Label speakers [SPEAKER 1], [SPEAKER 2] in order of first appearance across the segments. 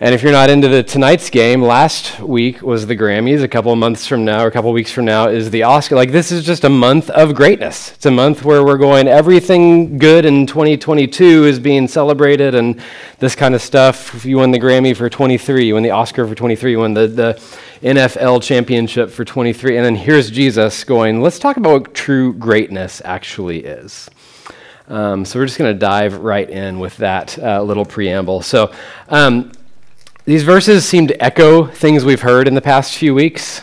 [SPEAKER 1] And if you're not into the tonight's game, last week was the Grammys. A couple of months from now, or a couple of weeks from now, is the Oscar. Like this is just a month of greatness. It's a month where we're going. Everything good in 2022 is being celebrated, and this kind of stuff. You won the Grammy for 23. You won the Oscar for 23. You won the the NFL championship for 23. And then here's Jesus going. Let's talk about what true greatness actually is. Um, so we're just going to dive right in with that uh, little preamble. So. Um, these verses seem to echo things we've heard in the past few weeks.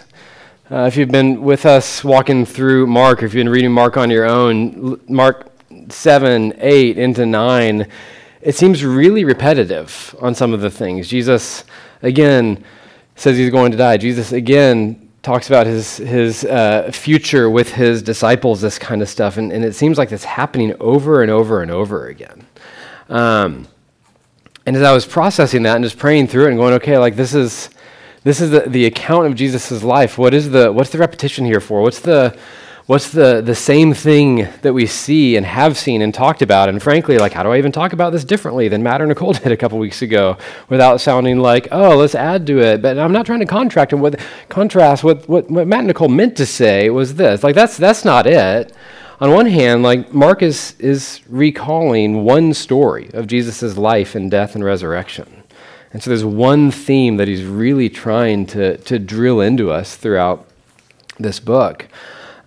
[SPEAKER 1] Uh, if you've been with us walking through Mark, or if you've been reading Mark on your own, Mark 7, 8 into 9, it seems really repetitive on some of the things. Jesus, again, says he's going to die. Jesus, again, talks about his, his uh, future with his disciples, this kind of stuff. And, and it seems like it's happening over and over and over again. Um, and as I was processing that and just praying through it and going, okay, like this is this is the, the account of Jesus' life. What is the what's the repetition here for? What's the what's the the same thing that we see and have seen and talked about? And frankly, like how do I even talk about this differently than Matt or Nicole did a couple weeks ago without sounding like, oh, let's add to it. But I'm not trying to contract and what contrast what, what, what Matt and Nicole meant to say was this. Like that's that's not it on one hand, like Mark is, is recalling one story of Jesus' life and death and resurrection. And so there's one theme that he's really trying to, to drill into us throughout this book.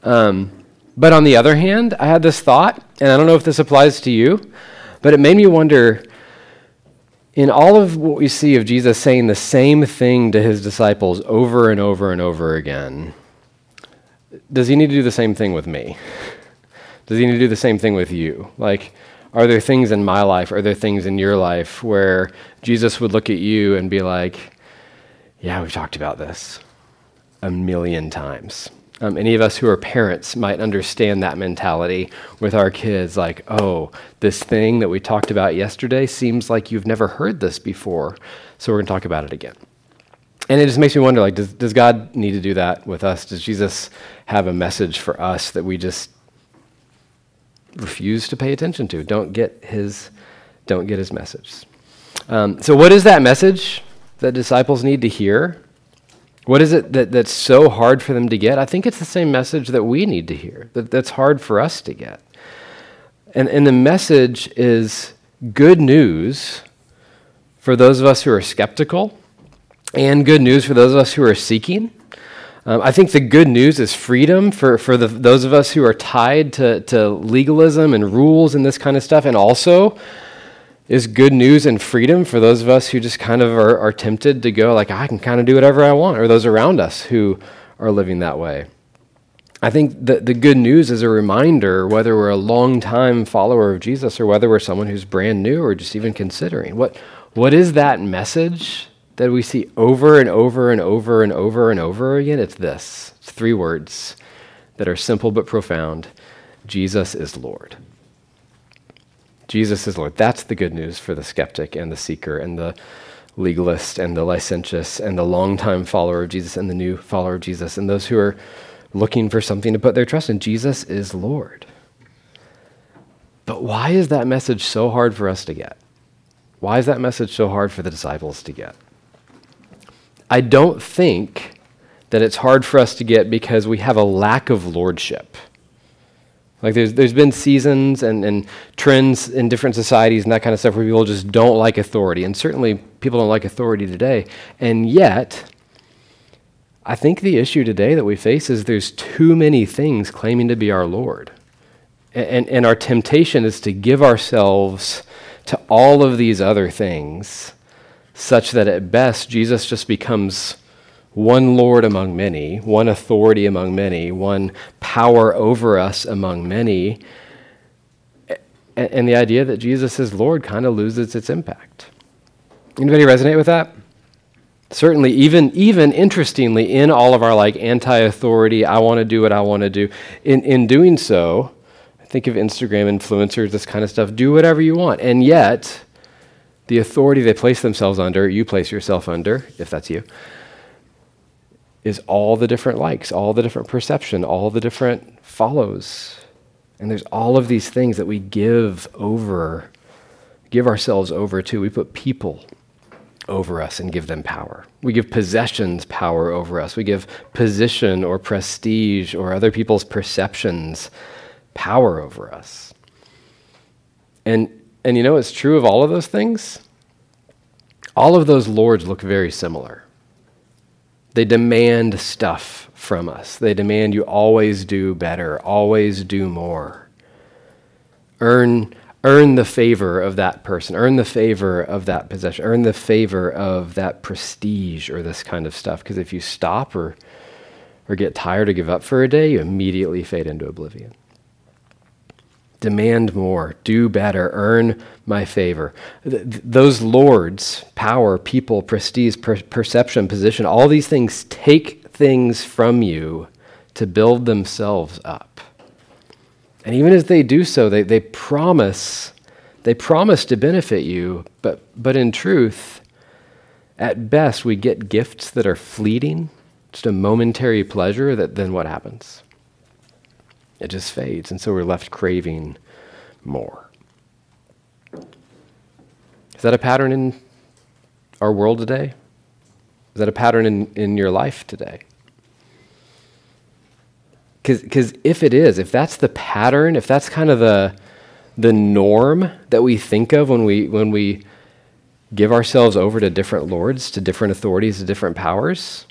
[SPEAKER 1] Um, but on the other hand, I had this thought, and I don't know if this applies to you, but it made me wonder in all of what we see of Jesus saying the same thing to his disciples over and over and over again, does he need to do the same thing with me? Does he need to do the same thing with you? Like, are there things in my life, are there things in your life where Jesus would look at you and be like, yeah, we've talked about this a million times? Um, any of us who are parents might understand that mentality with our kids like, oh, this thing that we talked about yesterday seems like you've never heard this before, so we're going to talk about it again. And it just makes me wonder like, does, does God need to do that with us? Does Jesus have a message for us that we just refuse to pay attention to. Don't get his, don't get his message. Um, so, what is that message that disciples need to hear? What is it that, that's so hard for them to get? I think it's the same message that we need to hear, that, that's hard for us to get. And, and the message is good news for those of us who are skeptical, and good news for those of us who are seeking. Um, I think the good news is freedom for, for the, those of us who are tied to, to legalism and rules and this kind of stuff, and also is good news and freedom for those of us who just kind of are, are tempted to go, like, I can kind of do whatever I want, or those around us who are living that way. I think that the good news is a reminder, whether we're a long-time follower of Jesus or whether we're someone who's brand new or just even considering. What, what is that message that we see over and over and over and over and over again, it's this it's three words that are simple but profound Jesus is Lord. Jesus is Lord. That's the good news for the skeptic and the seeker and the legalist and the licentious and the longtime follower of Jesus and the new follower of Jesus and those who are looking for something to put their trust in. Jesus is Lord. But why is that message so hard for us to get? Why is that message so hard for the disciples to get? I don't think that it's hard for us to get because we have a lack of lordship. Like there's, there's been seasons and, and trends in different societies and that kind of stuff where people just don't like authority. And certainly people don't like authority today. And yet, I think the issue today that we face is there's too many things claiming to be our Lord. And, and, and our temptation is to give ourselves to all of these other things such that at best Jesus just becomes one Lord among many, one authority among many, one power over us among many. And the idea that Jesus is Lord kind of loses its impact. Anybody resonate with that? Certainly, even, even interestingly, in all of our like anti-authority, I want to do what I want to do, in, in doing so, think of Instagram influencers, this kind of stuff, do whatever you want. And yet, the authority they place themselves under, you place yourself under, if that's you, is all the different likes, all the different perception, all the different follows. And there's all of these things that we give over, give ourselves over to. We put people over us and give them power. We give possessions power over us. We give position or prestige or other people's perceptions power over us. And, and you know it's true of all of those things? All of those lords look very similar. They demand stuff from us. They demand you always do better, always do more. Earn earn the favor of that person, earn the favor of that possession, earn the favor of that prestige or this kind of stuff. Because if you stop or, or get tired or give up for a day, you immediately fade into oblivion. Demand more, do better, earn my favor. Th- those lords, power, people, prestige, per- perception, position, all these things take things from you to build themselves up. And even as they do so, they, they promise, they promise to benefit you, but, but in truth, at best, we get gifts that are fleeting, just a momentary pleasure, that then what happens? It just fades, and so we're left craving more. Is that a pattern in our world today? Is that a pattern in, in your life today? Because if it is, if that's the pattern, if that's kind of the, the norm that we think of when we, when we give ourselves over to different lords, to different authorities, to different powers,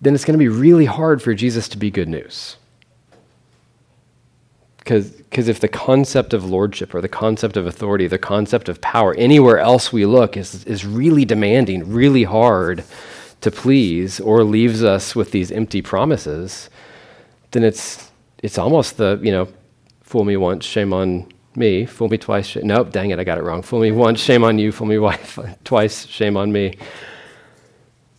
[SPEAKER 1] then it's going to be really hard for Jesus to be good news. Because if the concept of lordship or the concept of authority, the concept of power, anywhere else we look is, is really demanding, really hard to please, or leaves us with these empty promises, then it's it's almost the you know, fool me once, shame on me. Fool me twice. Sh- nope, dang it, I got it wrong. Fool me once, shame on you. Fool me wife, twice, shame on me.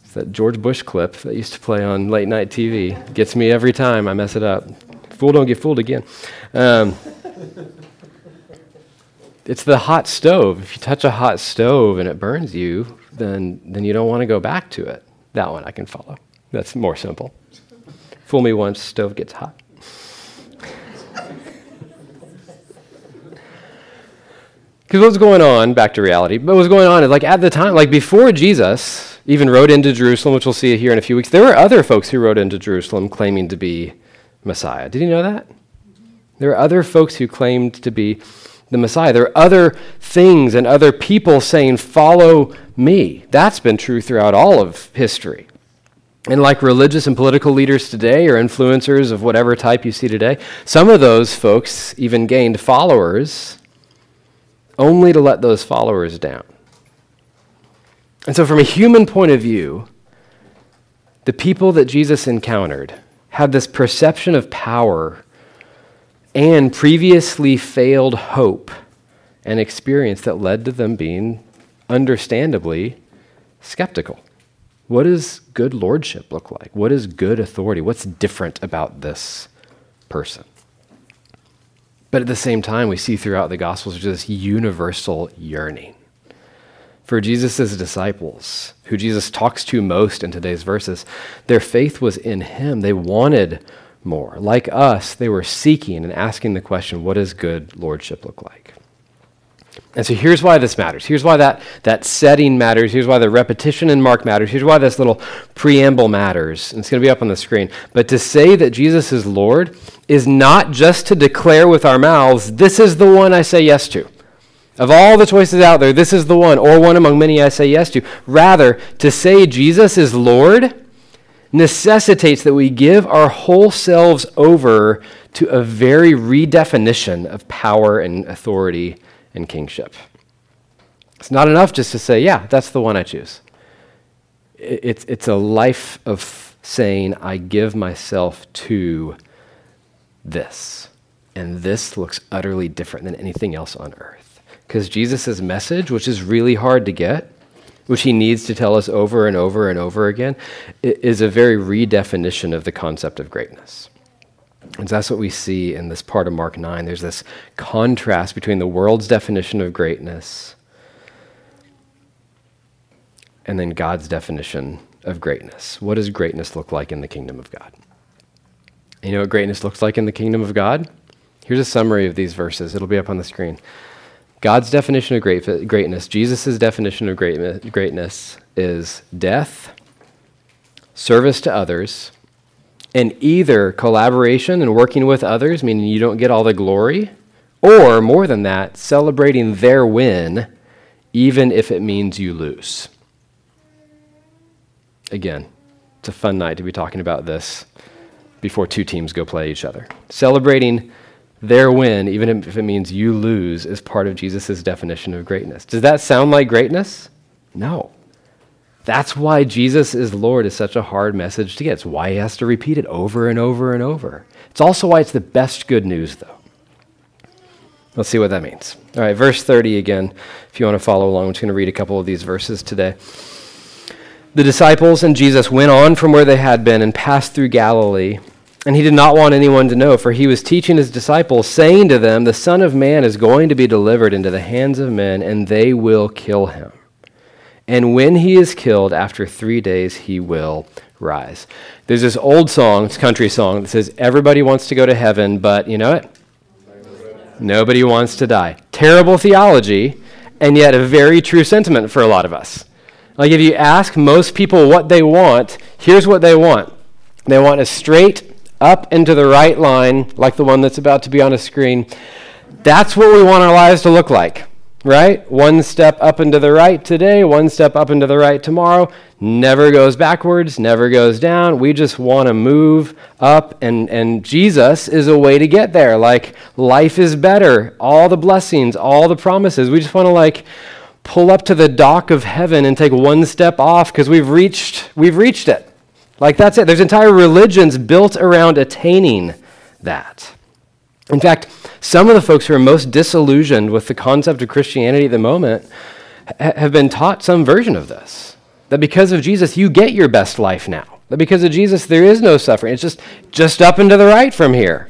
[SPEAKER 1] It's that George Bush clip that used to play on late night TV. Gets me every time I mess it up. Fool don't get fooled again. Um, it's the hot stove. If you touch a hot stove and it burns you, then then you don't want to go back to it. That one I can follow. That's more simple. Fool me once, stove gets hot. Because what's going on, back to reality, but what's going on is like at the time, like before Jesus even rode into Jerusalem, which we'll see here in a few weeks, there were other folks who rode into Jerusalem claiming to be Messiah. Did you know that? There are other folks who claimed to be the Messiah. There are other things and other people saying, Follow me. That's been true throughout all of history. And like religious and political leaders today, or influencers of whatever type you see today, some of those folks even gained followers only to let those followers down. And so, from a human point of view, the people that Jesus encountered had this perception of power and previously failed hope and experience that led to them being understandably skeptical. What does good lordship look like? What is good authority? What's different about this person? But at the same time, we see throughout the Gospels this universal yearning. For Jesus' disciples, who Jesus talks to most in today's verses, their faith was in him. They wanted more. Like us, they were seeking and asking the question what does good lordship look like? And so here's why this matters. Here's why that, that setting matters. Here's why the repetition in Mark matters. Here's why this little preamble matters. And it's going to be up on the screen. But to say that Jesus is Lord is not just to declare with our mouths, this is the one I say yes to. Of all the choices out there, this is the one, or one among many I say yes to. Rather, to say Jesus is Lord necessitates that we give our whole selves over to a very redefinition of power and authority and kingship. It's not enough just to say, yeah, that's the one I choose. It's, it's a life of saying, I give myself to this. And this looks utterly different than anything else on earth. Because Jesus' message, which is really hard to get, which he needs to tell us over and over and over again, is a very redefinition of the concept of greatness. And so that's what we see in this part of Mark 9. There's this contrast between the world's definition of greatness and then God's definition of greatness. What does greatness look like in the kingdom of God? You know what greatness looks like in the kingdom of God? Here's a summary of these verses. It'll be up on the screen. God's definition of great, greatness, Jesus' definition of great, greatness is death, service to others, and either collaboration and working with others, meaning you don't get all the glory, or more than that, celebrating their win, even if it means you lose. Again, it's a fun night to be talking about this before two teams go play each other. Celebrating their win, even if it means you lose, is part of Jesus' definition of greatness. Does that sound like greatness? No. That's why Jesus is Lord is such a hard message to get. It's why he has to repeat it over and over and over. It's also why it's the best good news, though. Let's see what that means. All right, verse 30 again, if you want to follow along. I'm just going to read a couple of these verses today. The disciples and Jesus went on from where they had been and passed through Galilee. And he did not want anyone to know, for he was teaching his disciples, saying to them, The Son of Man is going to be delivered into the hands of men, and they will kill him. And when he is killed, after three days, he will rise. There's this old song, it's country song, that says, Everybody wants to go to heaven, but you know it? Nobody wants to die. Terrible theology, and yet a very true sentiment for a lot of us. Like if you ask most people what they want, here's what they want they want a straight up into the right line, like the one that's about to be on a screen. That's what we want our lives to look like right? One step up and to the right today, one step up and to the right tomorrow. Never goes backwards, never goes down. We just want to move up, and, and Jesus is a way to get there. Like, life is better, all the blessings, all the promises. We just want to, like, pull up to the dock of heaven and take one step off because we've reached, we've reached it. Like, that's it. There's entire religions built around attaining that. In fact, some of the folks who are most disillusioned with the concept of Christianity at the moment ha- have been taught some version of this. That because of Jesus, you get your best life now. That because of Jesus, there is no suffering. It's just, just up and to the right from here.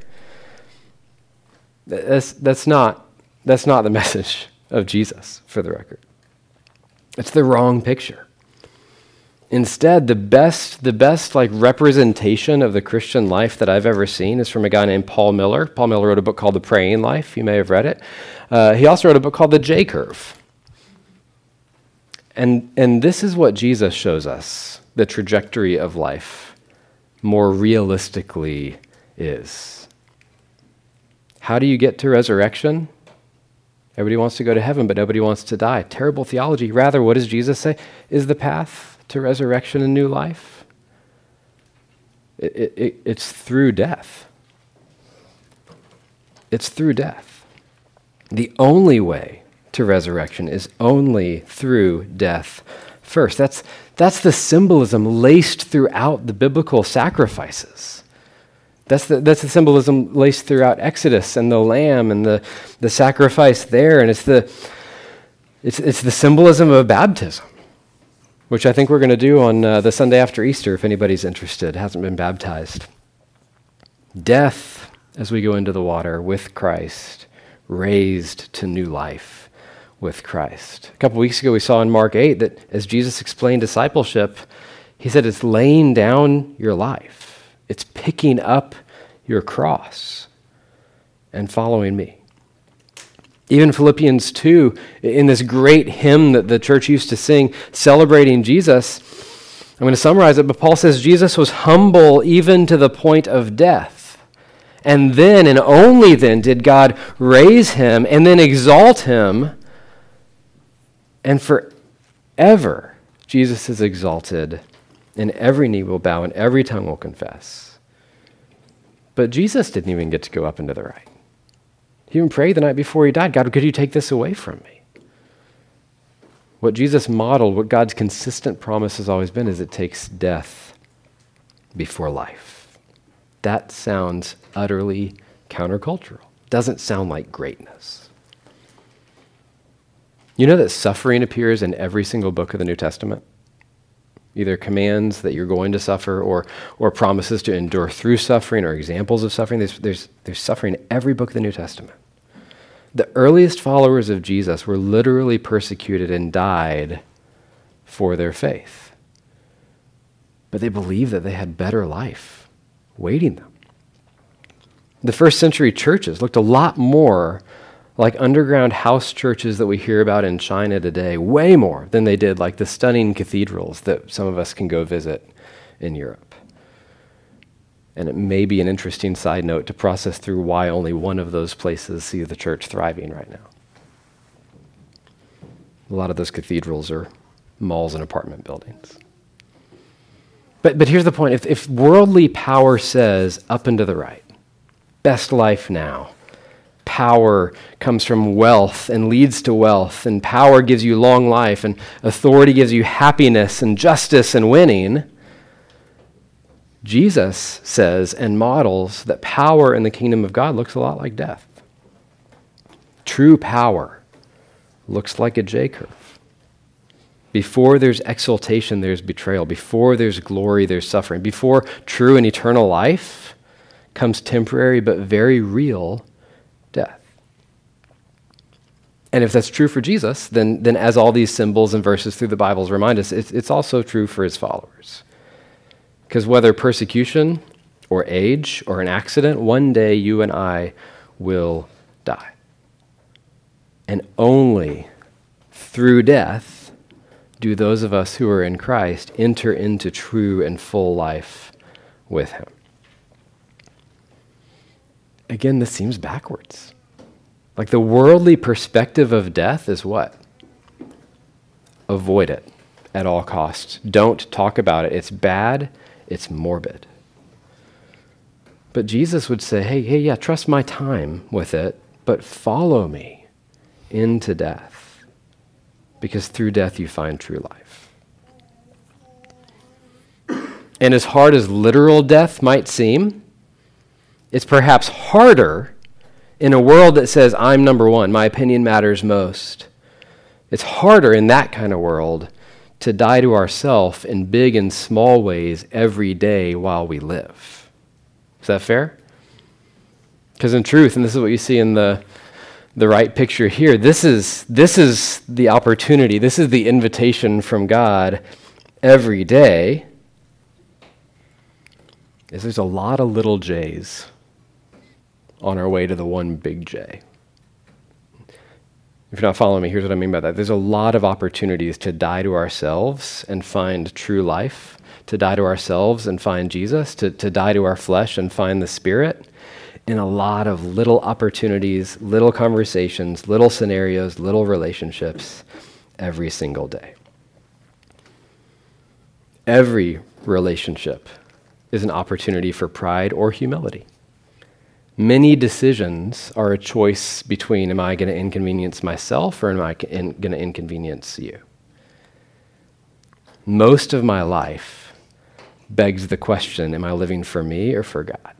[SPEAKER 1] That's, that's, not, that's not the message of Jesus, for the record. It's the wrong picture. Instead, the best, the best like representation of the Christian life that I've ever seen is from a guy named Paul Miller. Paul Miller wrote a book called The Praying Life. You may have read it. Uh, he also wrote a book called The J Curve. And, and this is what Jesus shows us the trajectory of life more realistically is. How do you get to resurrection? Everybody wants to go to heaven, but nobody wants to die. Terrible theology. Rather, what does Jesus say is the path? To resurrection and new life? It, it, it's through death. It's through death. The only way to resurrection is only through death first. That's, that's the symbolism laced throughout the biblical sacrifices. That's the, that's the symbolism laced throughout Exodus and the lamb and the, the sacrifice there. And it's the, it's, it's the symbolism of baptism which I think we're going to do on uh, the Sunday after Easter if anybody's interested, hasn't been baptized. Death as we go into the water with Christ, raised to new life with Christ. A couple weeks ago, we saw in Mark 8 that as Jesus explained discipleship, he said it's laying down your life, it's picking up your cross and following me. Even Philippians 2, in this great hymn that the church used to sing, celebrating Jesus, I'm going to summarize it, but Paul says Jesus was humble even to the point of death. And then, and only then, did God raise him and then exalt him. And forever, Jesus is exalted, and every knee will bow and every tongue will confess. But Jesus didn't even get to go up into the right. He even prayed the night before he died God, could you take this away from me? What Jesus modeled, what God's consistent promise has always been, is it takes death before life. That sounds utterly countercultural. Doesn't sound like greatness. You know that suffering appears in every single book of the New Testament? Either commands that you're going to suffer or, or promises to endure through suffering or examples of suffering. There's, there's, there's suffering in every book of the New Testament. The earliest followers of Jesus were literally persecuted and died for their faith. But they believed that they had better life waiting them. The first century churches looked a lot more like underground house churches that we hear about in China today, way more than they did like the stunning cathedrals that some of us can go visit in Europe. And it may be an interesting side note to process through why only one of those places see the church thriving right now. A lot of those cathedrals are malls and apartment buildings. But, but here's the point if, if worldly power says up and to the right, best life now, power comes from wealth and leads to wealth, and power gives you long life, and authority gives you happiness and justice and winning. Jesus says and models that power in the kingdom of God looks a lot like death. True power looks like a J curve. Before there's exaltation, there's betrayal. Before there's glory, there's suffering. Before true and eternal life comes temporary but very real death. And if that's true for Jesus, then, then as all these symbols and verses through the Bibles remind us, it's, it's also true for his followers. Because whether persecution or age or an accident, one day you and I will die. And only through death do those of us who are in Christ enter into true and full life with Him. Again, this seems backwards. Like the worldly perspective of death is what? Avoid it at all costs. Don't talk about it. It's bad, it's morbid. But Jesus would say, hey, hey, yeah, trust my time with it, but follow me into death, because through death you find true life. And as hard as literal death might seem, it's perhaps harder in a world that says, I'm number one, my opinion matters most. It's harder in that kind of world to die to ourself in big and small ways every day while we live. Is that fair? Because in truth, and this is what you see in the the right picture here. This is, this is the opportunity, this is the invitation from God every day. Is there's a lot of little J's on our way to the one big J. If you're not following me, here's what I mean by that. There's a lot of opportunities to die to ourselves and find true life, to die to ourselves and find Jesus, to, to die to our flesh and find the Spirit in a lot of little opportunities, little conversations, little scenarios, little relationships every single day. Every relationship is an opportunity for pride or humility. Many decisions are a choice between am I going to inconvenience myself or am I going to inconvenience you? Most of my life begs the question am I living for me or for God?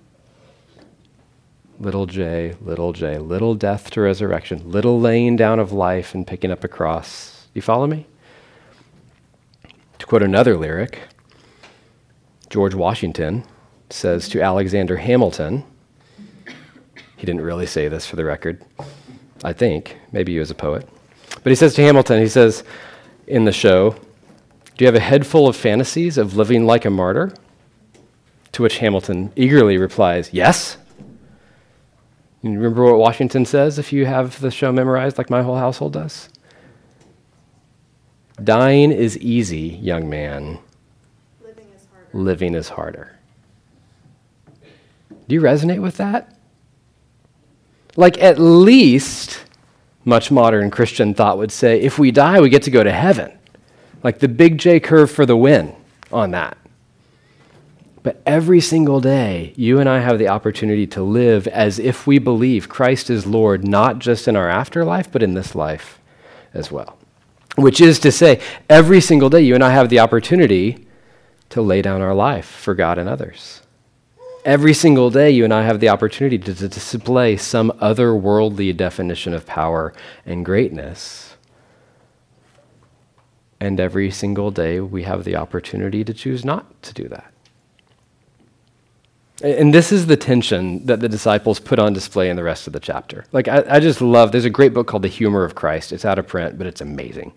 [SPEAKER 1] little j, little j, little death to resurrection, little laying down of life and picking up a cross. You follow me? To quote another lyric, George Washington says to Alexander Hamilton, he didn't really say this for the record, I think, maybe he was a poet. But he says to Hamilton, he says in the show, Do you have a head full of fantasies of living like a martyr? To which Hamilton eagerly replies, Yes. You remember what Washington says if you have the show memorized like my whole household does? Dying is easy, young man. Living is harder. Living is harder. Do you resonate with that? Like, at least, much modern Christian thought would say, if we die, we get to go to heaven. Like the big J curve for the win on that. But every single day, you and I have the opportunity to live as if we believe Christ is Lord, not just in our afterlife, but in this life as well. Which is to say, every single day, you and I have the opportunity to lay down our life for God and others. Every single day, you and I have the opportunity to, to display some otherworldly definition of power and greatness. And every single day, we have the opportunity to choose not to do that. And this is the tension that the disciples put on display in the rest of the chapter. Like, I, I, just love, there's a great book called The Humor of Christ. It's out of print, but it's amazing.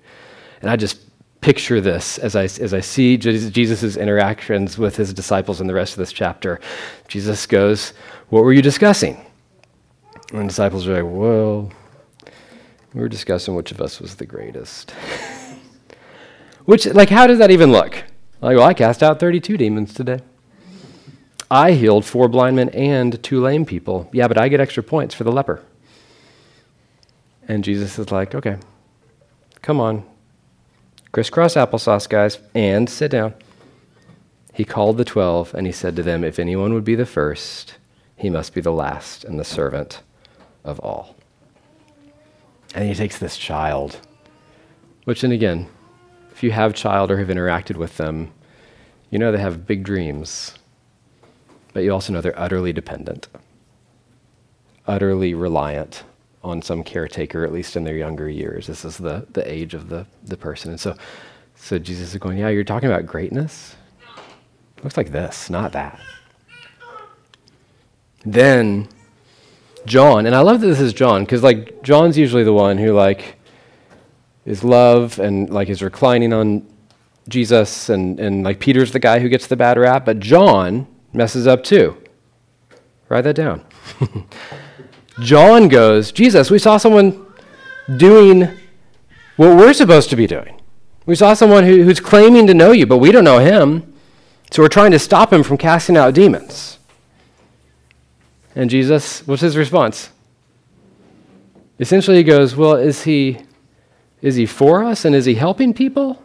[SPEAKER 1] And I just picture this as I, as I see Jesus' interactions with his disciples in the rest of this chapter. Jesus goes, What were you discussing? And the disciples are like, Well, We were discussing which of us was the greatest. which, like, how does that even look? Like, well, I cast out 32 demons today. I healed four blind men and two lame people. Yeah, but I get extra points for the leper. And Jesus is like, okay, come on. Crisscross applesauce, guys, and sit down. He called the twelve, and he said to them, If anyone would be the first, he must be the last and the servant of all. And he takes this child, which, and again, if you have child or have interacted with them, you know they have big dreams, but you also know they're utterly dependent, utterly reliant on some caretaker, at least in their younger years. This is the, the age of the, the person. And so, so Jesus is going, Yeah, you're talking about greatness? Looks like this, not that. Then John, and I love that this is John, because like John's usually the one who like is love and like is reclining on Jesus and, and like Peter's the guy who gets the bad rap, but John messes up too. Write that down. John goes, Jesus, we saw someone doing what we're supposed to be doing. We saw someone who, who's claiming to know you, but we don't know him. So we're trying to stop him from casting out demons. And Jesus, what's his response? Essentially, he goes, Well, is he, is he for us and is he helping people?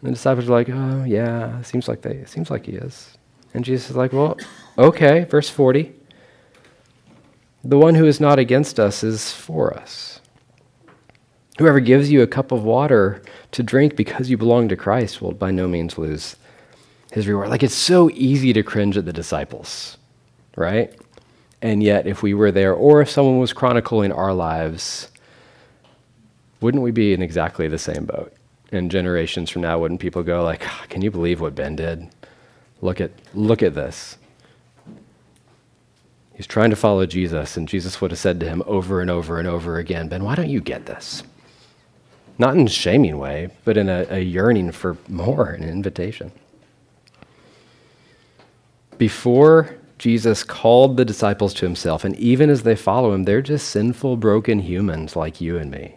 [SPEAKER 1] And the disciples are like, Oh, yeah, seems like, they, seems like he is. And Jesus is like, Well, okay, verse 40. The one who is not against us is for us. Whoever gives you a cup of water to drink because you belong to Christ will by no means lose his reward. Like it's so easy to cringe at the disciples, right? And yet, if we were there, or if someone was chronicling our lives, wouldn't we be in exactly the same boat? And generations from now, wouldn't people go like, ah, "Can you believe what Ben did? Look at look at this." He's trying to follow Jesus, and Jesus would have said to him over and over and over again, Ben, why don't you get this? Not in a shaming way, but in a, a yearning for more, an invitation. Before Jesus called the disciples to himself, and even as they follow him, they're just sinful, broken humans like you and me.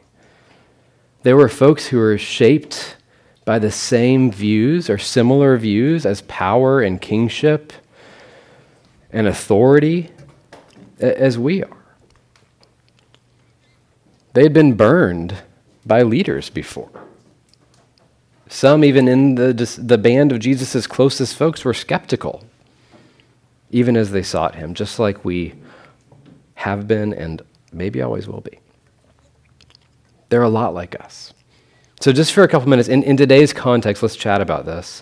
[SPEAKER 1] They were folks who were shaped by the same views or similar views as power and kingship and authority as we are. They had been burned by leaders before. Some, even in the, the band of Jesus' closest folks, were skeptical, even as they sought him, just like we have been and maybe always will be. They're a lot like us. So, just for a couple minutes, in, in today's context, let's chat about this.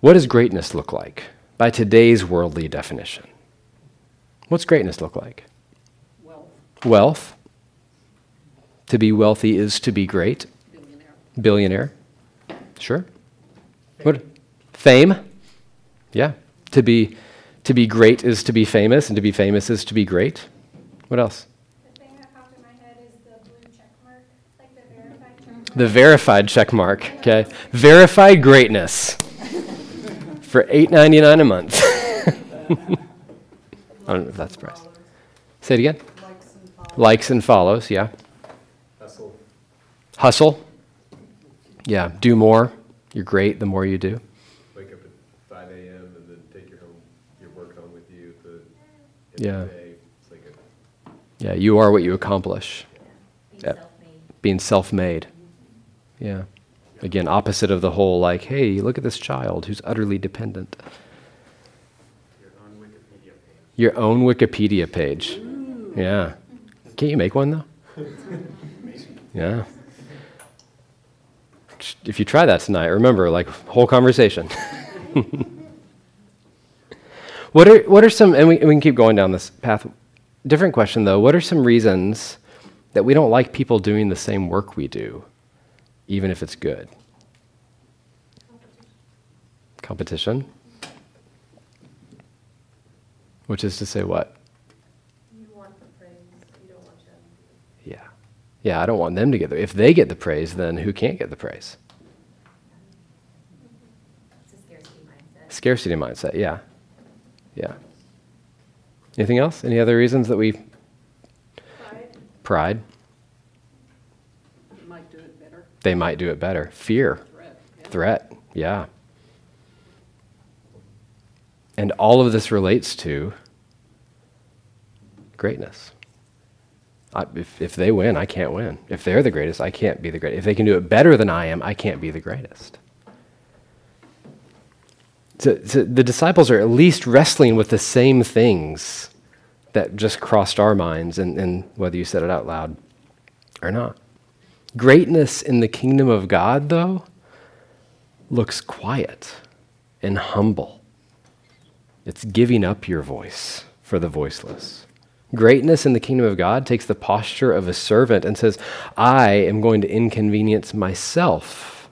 [SPEAKER 1] What does greatness look like by today's worldly definition? What's greatness look like?
[SPEAKER 2] Wealth.
[SPEAKER 1] Wealth. To be wealthy is to be great.
[SPEAKER 2] Billionaire.
[SPEAKER 1] Billionaire. Sure. What? Fame. Yeah. To be to be great is to be famous, and to be famous is to be great. What else?
[SPEAKER 3] The thing that popped in my head is the blue check mark, like the verified check mark.
[SPEAKER 1] The verified check mark. Okay. Verified greatness. For eight ninety nine a month. Oh, I don't know if that's the price. Say it again.
[SPEAKER 2] Likes and followers.
[SPEAKER 1] Likes and follows, yeah.
[SPEAKER 4] Hustle.
[SPEAKER 1] Hustle. Yeah. Do more. You're great the more you do.
[SPEAKER 4] Wake up at five AM and then take your home, your work home with you the end
[SPEAKER 1] Yeah.
[SPEAKER 4] of the day. Like a,
[SPEAKER 1] Yeah, you are what you accomplish.
[SPEAKER 5] Being
[SPEAKER 1] Yeah.
[SPEAKER 5] self-made.
[SPEAKER 1] Being self made. Yeah. Again, opposite of the whole, like, hey, look at this child who's utterly dependent.
[SPEAKER 4] your own Wikipedia page.
[SPEAKER 1] Your own Wikipedia page. Yeah. Can't you make one, though? Yeah. If you try that tonight, remember, like, whole conversation. what, are, what are some, and we, and we can keep going down this path. Different question, though. What are some reasons that we don't like people doing the same work we do, even if it's good? Competition. Which is to say, what?
[SPEAKER 2] You want the praise, you don't want them.
[SPEAKER 1] Yeah. Yeah, I don't want them to get the If they get the praise, then who can't get the praise?
[SPEAKER 5] It's a scarcity mindset.
[SPEAKER 1] Scarcity mindset, yeah. Yeah. Anything else? Any other reasons that we.
[SPEAKER 3] Pride.
[SPEAKER 1] Pride. they might do it better. Fear,
[SPEAKER 2] Threat, yeah.
[SPEAKER 1] threat, yeah. And all of this relates to greatness. I, if, if they win, I can't win. If they're the greatest, I can't be the greatest. If they can do it better than I am, I can't be the greatest. So, so the disciples are at least wrestling with the same things that just crossed our minds, and, and whether you said it out loud or not. Greatness in the kingdom of God, though, looks quiet and humble. It's giving up your voice for the voiceless. Greatness in the kingdom of God takes the posture of a servant and says, I am going to inconvenience myself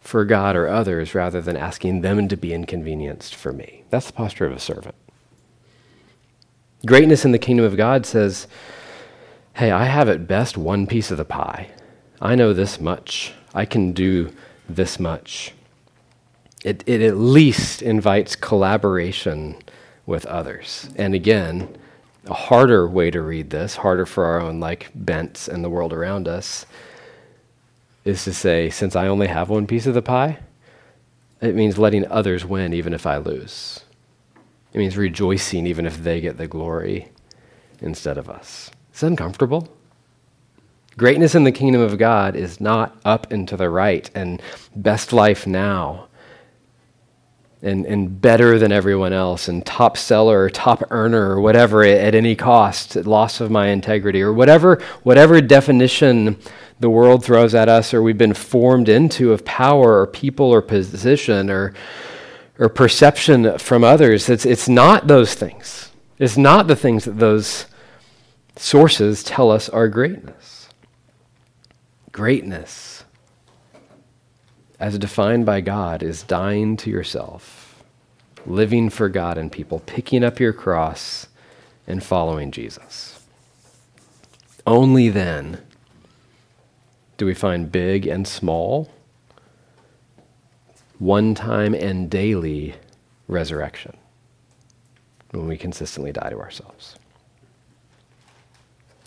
[SPEAKER 1] for God or others rather than asking them to be inconvenienced for me. That's the posture of a servant. Greatness in the kingdom of God says, Hey, I have at best one piece of the pie. I know this much. I can do this much. It, it at least invites collaboration with others. And again, a harder way to read this, harder for our own like bents and the world around us, is to say, since I only have one piece of the pie, it means letting others win even if I lose. It means rejoicing even if they get the glory instead of us. It's uncomfortable? Greatness in the kingdom of God is not up and to the right and best life now and, and better than everyone else and top seller or top earner or whatever at any cost, loss of my integrity or whatever, whatever definition the world throws at us or we've been formed into of power or people or position or, or perception from others. It's, it's not those things. It's not the things that those sources tell us are greatness. Greatness, as defined by God, is dying to yourself, living for God and people, picking up your cross, and following Jesus. Only then do we find big and small, one time and daily resurrection when we consistently die to ourselves.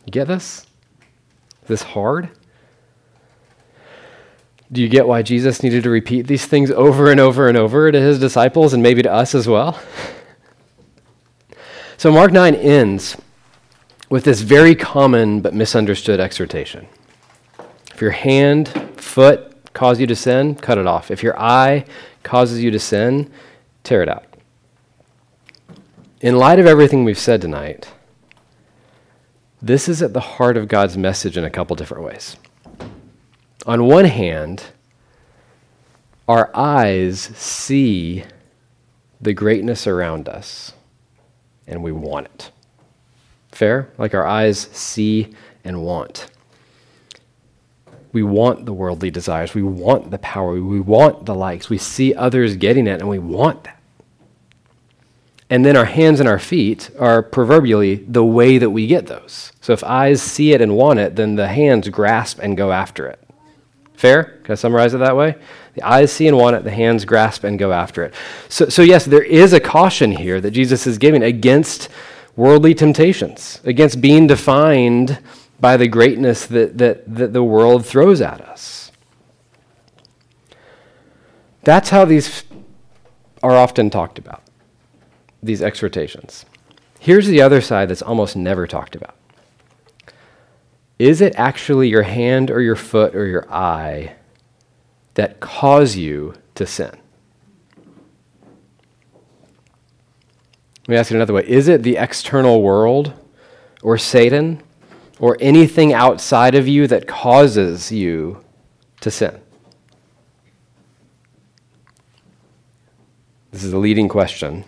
[SPEAKER 1] You get this? Is this hard? Do you get why Jesus needed to repeat these things over and over and over to his disciples and maybe to us as well? So, Mark 9 ends with this very common but misunderstood exhortation. If your hand, foot cause you to sin, cut it off. If your eye causes you to sin, tear it out. In light of everything we've said tonight, this is at the heart of God's message in a couple different ways. On one hand, our eyes see the greatness around us and we want it. Fair? Like our eyes see and want. We want the worldly desires. We want the power. We want the likes. We see others getting it and we want that. And then our hands and our feet are proverbially the way that we get those. So if eyes see it and want it, then the hands grasp and go after it. Fair? Can I summarize it that way? The eyes see and want it, the hands grasp and go after it. So, so yes, there is a caution here that Jesus is giving against worldly temptations, against being defined by the greatness that, that, that the world throws at us. That's how these are often talked about, these exhortations. Here's the other side that's almost never talked about. Is it actually your hand or your foot or your eye that cause you to sin? Let me ask it another way. Is it the external world or Satan or anything outside of you that causes you to sin? This is a leading question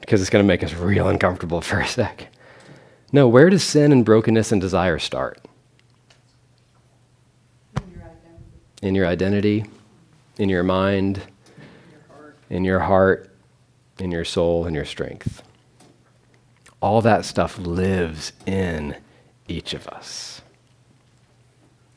[SPEAKER 1] because it's going to make us real uncomfortable for a sec. No, where does sin and brokenness and desire start?
[SPEAKER 2] In your identity,
[SPEAKER 1] In your identity, in your mind,
[SPEAKER 2] in your
[SPEAKER 1] in your heart, in your soul, in your strength. All that stuff lives in each of us.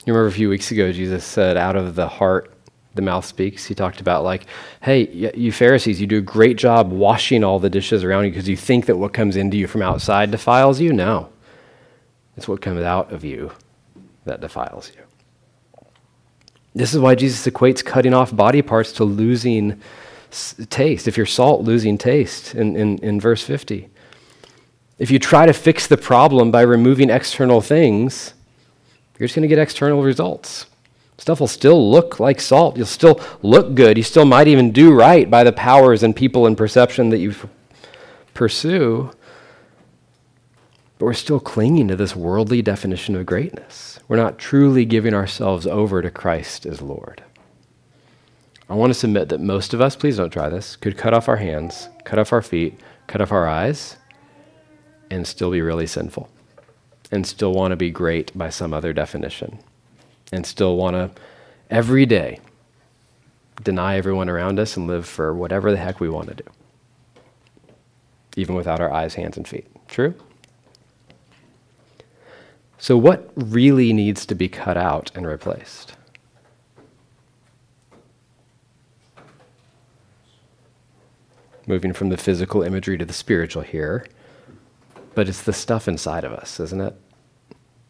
[SPEAKER 1] You remember a few weeks ago, Jesus said, out of the heart, the mouth speaks. He talked about, like, hey, you Pharisees, you do a great job washing all the dishes around you because you think that what comes into you from outside defiles you. No, it's what comes out of you that defiles you. This is why Jesus equates cutting off body parts to losing taste. If you're salt, losing taste in, in, in verse 50. If you try to fix the problem by removing external things, you're just going to get external results. Stuff will still look like salt. You'll still look good. You still might even do right by the powers and people and perception that you pursue. But we're still clinging to this worldly definition of greatness. We're not truly giving ourselves over to Christ as Lord. I want to submit that most of us, please don't try this, could cut off our hands, cut off our feet, cut off our eyes, and still be really sinful, and still want to be great by some other definition, and still want to every day deny everyone around us and live for whatever the heck we want to do, even without our eyes, hands, and feet. True? So, what really needs to be cut out and replaced? Moving from the physical imagery to the spiritual here, but it's the stuff inside of us, isn't it?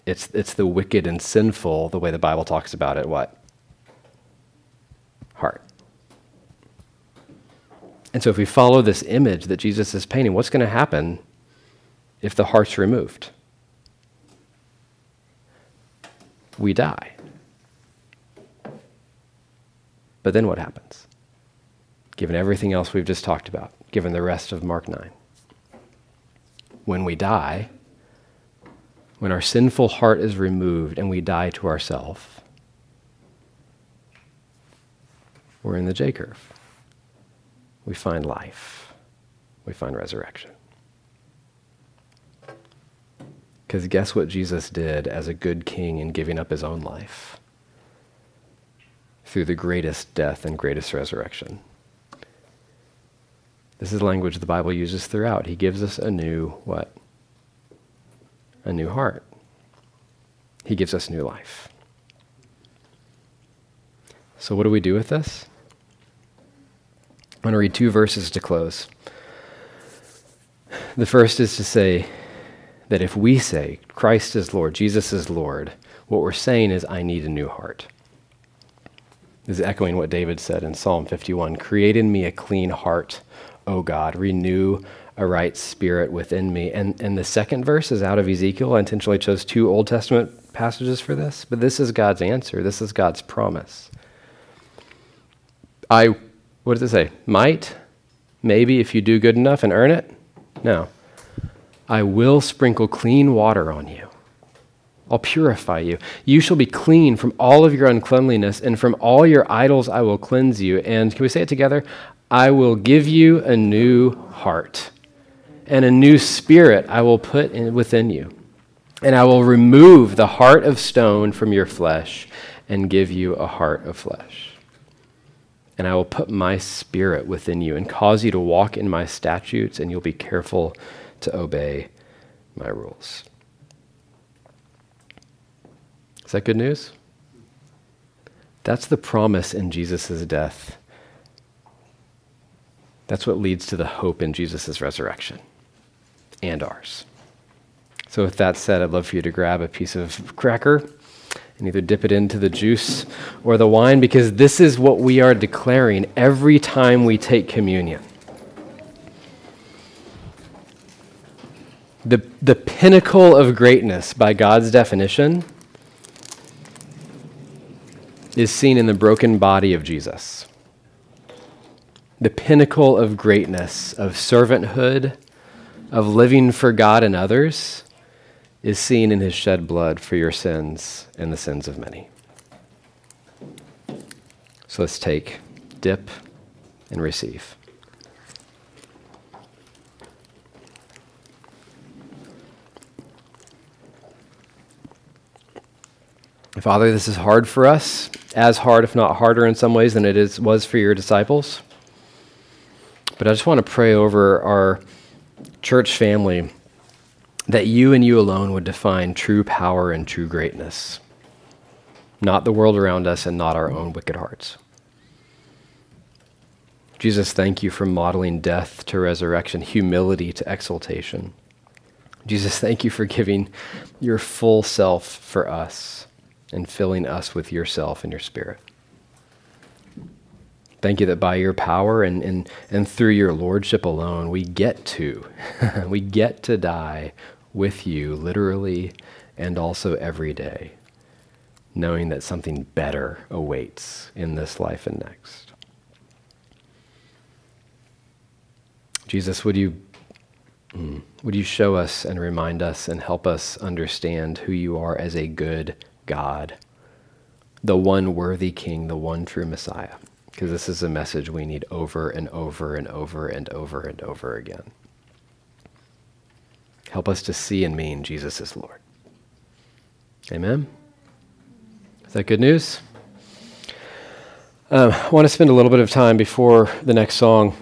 [SPEAKER 1] It's, it's the wicked and sinful, the way the Bible talks about it, what? Heart. And so, if we follow this image that Jesus is painting, what's going to happen if the heart's removed? we die. But then what happens? Given everything else we've just talked about, given the rest of Mark 9. When we die, when our sinful heart is removed and we die to ourselves, we're in the J curve. We find life, we find resurrection. Because guess what Jesus did as a good king in giving up his own life? Through the greatest death and greatest resurrection. This is language the Bible uses throughout. He gives us a new what? A new heart. He gives us new life. So, what do we do with this? I'm going to read two verses to close. The first is to say, that if we say Christ is Lord, Jesus is Lord, what we're saying is, I need a new heart. This is echoing what David said in Psalm 51 Create in me a clean heart, O God, renew a right spirit within me. And, and the second verse is out of Ezekiel. I intentionally chose two Old Testament passages for this, but this is God's answer. This is God's promise. I, what does it say? Might? Maybe if you do good enough and earn it? No. I will sprinkle clean water on you. I'll purify you. You shall be clean from all of your uncleanliness, and from all your idols I will cleanse you. And can we say it together? I will give you a new heart, and a new spirit I will put in, within you. And I will remove the heart of stone from your flesh, and give you a heart of flesh. And I will put my spirit within you, and cause you to walk in my statutes, and you'll be careful to obey my rules. Is that good news? That's the promise in Jesus' death. That's what leads to the hope in Jesus' resurrection and ours. So, with that said, I'd love for you to grab a piece of cracker and either dip it into the juice or the wine because this is what we are declaring every time we take communion. The, the pinnacle of greatness, by God's definition, is seen in the broken body of Jesus. The pinnacle of greatness, of servanthood, of living for God and others, is seen in his shed blood for your sins and the sins of many. So let's take, dip, and receive. Father, this is hard for us, as hard, if not harder in some ways, than it is, was for your disciples. But I just want to pray over our church family that you and you alone would define true power and true greatness, not the world around us and not our own wicked hearts. Jesus, thank you for modeling death to resurrection, humility to exaltation. Jesus, thank you for giving your full self for us and filling us with yourself and your spirit. Thank you that by your power and, and, and through your lordship alone, we get to, we get to die with you literally and also every day, knowing that something better awaits in this life and next. Jesus, would you, mm, would you show us and remind us and help us understand who you are as a good God, the one worthy King, the one true Messiah? Because this is a message we need over and over and over and over and over again. Help us to see and mean Jesus is Lord. Amen? Is that good news? Um, I want to spend a little bit of time before the next song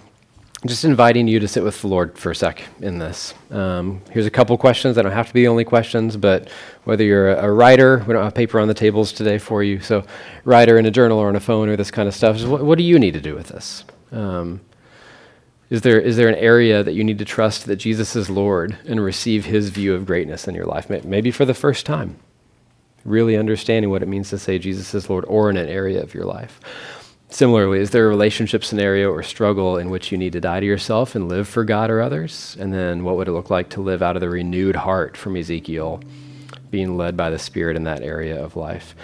[SPEAKER 1] just inviting you to sit with the Lord for a sec in this. Um, here's a couple questions. They don't have to be the only questions, but whether you're a, writer, we don't have paper on the tables today for you. So, writer in a journal or on a phone or this kind of stuff. What, what do you need to do with this? Um, is there is there an area that you need to trust that Jesus is Lord and receive His view of greatness in your life? Maybe for the first time, really understanding what it means to say Jesus is Lord, or in an area of your life. Similarly, is there a relationship scenario or struggle in which you need to die to yourself and live for God or others? And then what would it look like to live out of the renewed heart from Ezekiel, being led by the Spirit in that area of life?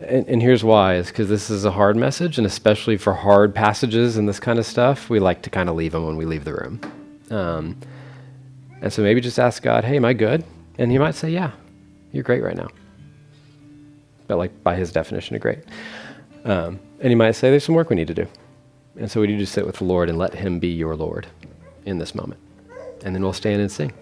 [SPEAKER 1] And, and here's why is because this is a hard message, and especially for hard passages and this kind of stuff, we like to kind of leave them when we leave the room. Um, and so maybe just ask God, hey, am I good? And He might say, yeah, you're great right now. But like by His definition of great. Um, and you might say, there's some work we need to do. And so we need to sit with the Lord and let Him be your Lord in this moment. And then we'll stand and sing.